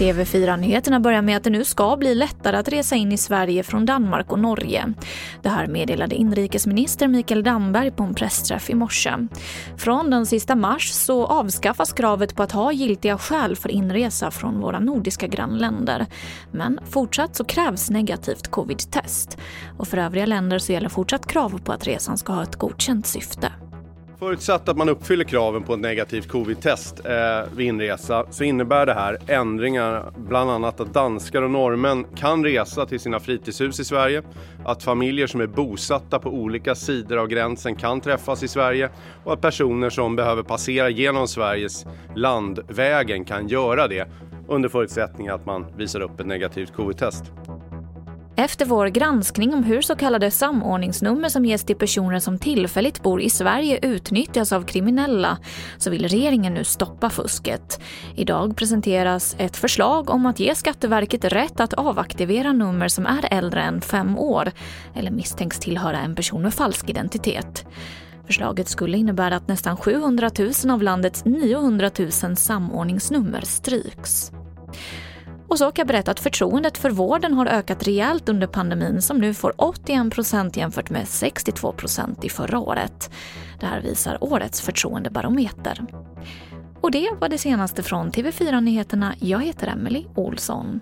TV4-nyheterna börjar med att det nu ska bli lättare att resa in i Sverige från Danmark och Norge. Det här meddelade inrikesminister Mikael Damberg på en pressträff i morse. Från den sista mars så avskaffas kravet på att ha giltiga skäl för inresa från våra nordiska grannländer. Men fortsatt så krävs negativt covid-test. Och för övriga länder så gäller fortsatt krav på att resan ska ha ett godkänt syfte. Förutsatt att man uppfyller kraven på ett negativt covid-test eh, vid inresa så innebär det här ändringar, bland annat att danskar och norrmän kan resa till sina fritidshus i Sverige, att familjer som är bosatta på olika sidor av gränsen kan träffas i Sverige och att personer som behöver passera genom Sveriges landvägen kan göra det under förutsättning att man visar upp ett negativt covid-test. Efter vår granskning om hur så kallade samordningsnummer som ges till personer som tillfälligt bor i Sverige utnyttjas av kriminella så vill regeringen nu stoppa fusket. Idag presenteras ett förslag om att ge Skatteverket rätt att avaktivera nummer som är äldre än fem år eller misstänks tillhöra en person med falsk identitet. Förslaget skulle innebära att nästan 700 000 av landets 900 000 samordningsnummer stryks. Och så kan jag berätta att förtroendet för vården har ökat rejält under pandemin som nu får 81 procent jämfört med 62 procent i förra året. Det här visar årets förtroendebarometer. Och det var det senaste från TV4 Nyheterna. Jag heter Emily Olsson.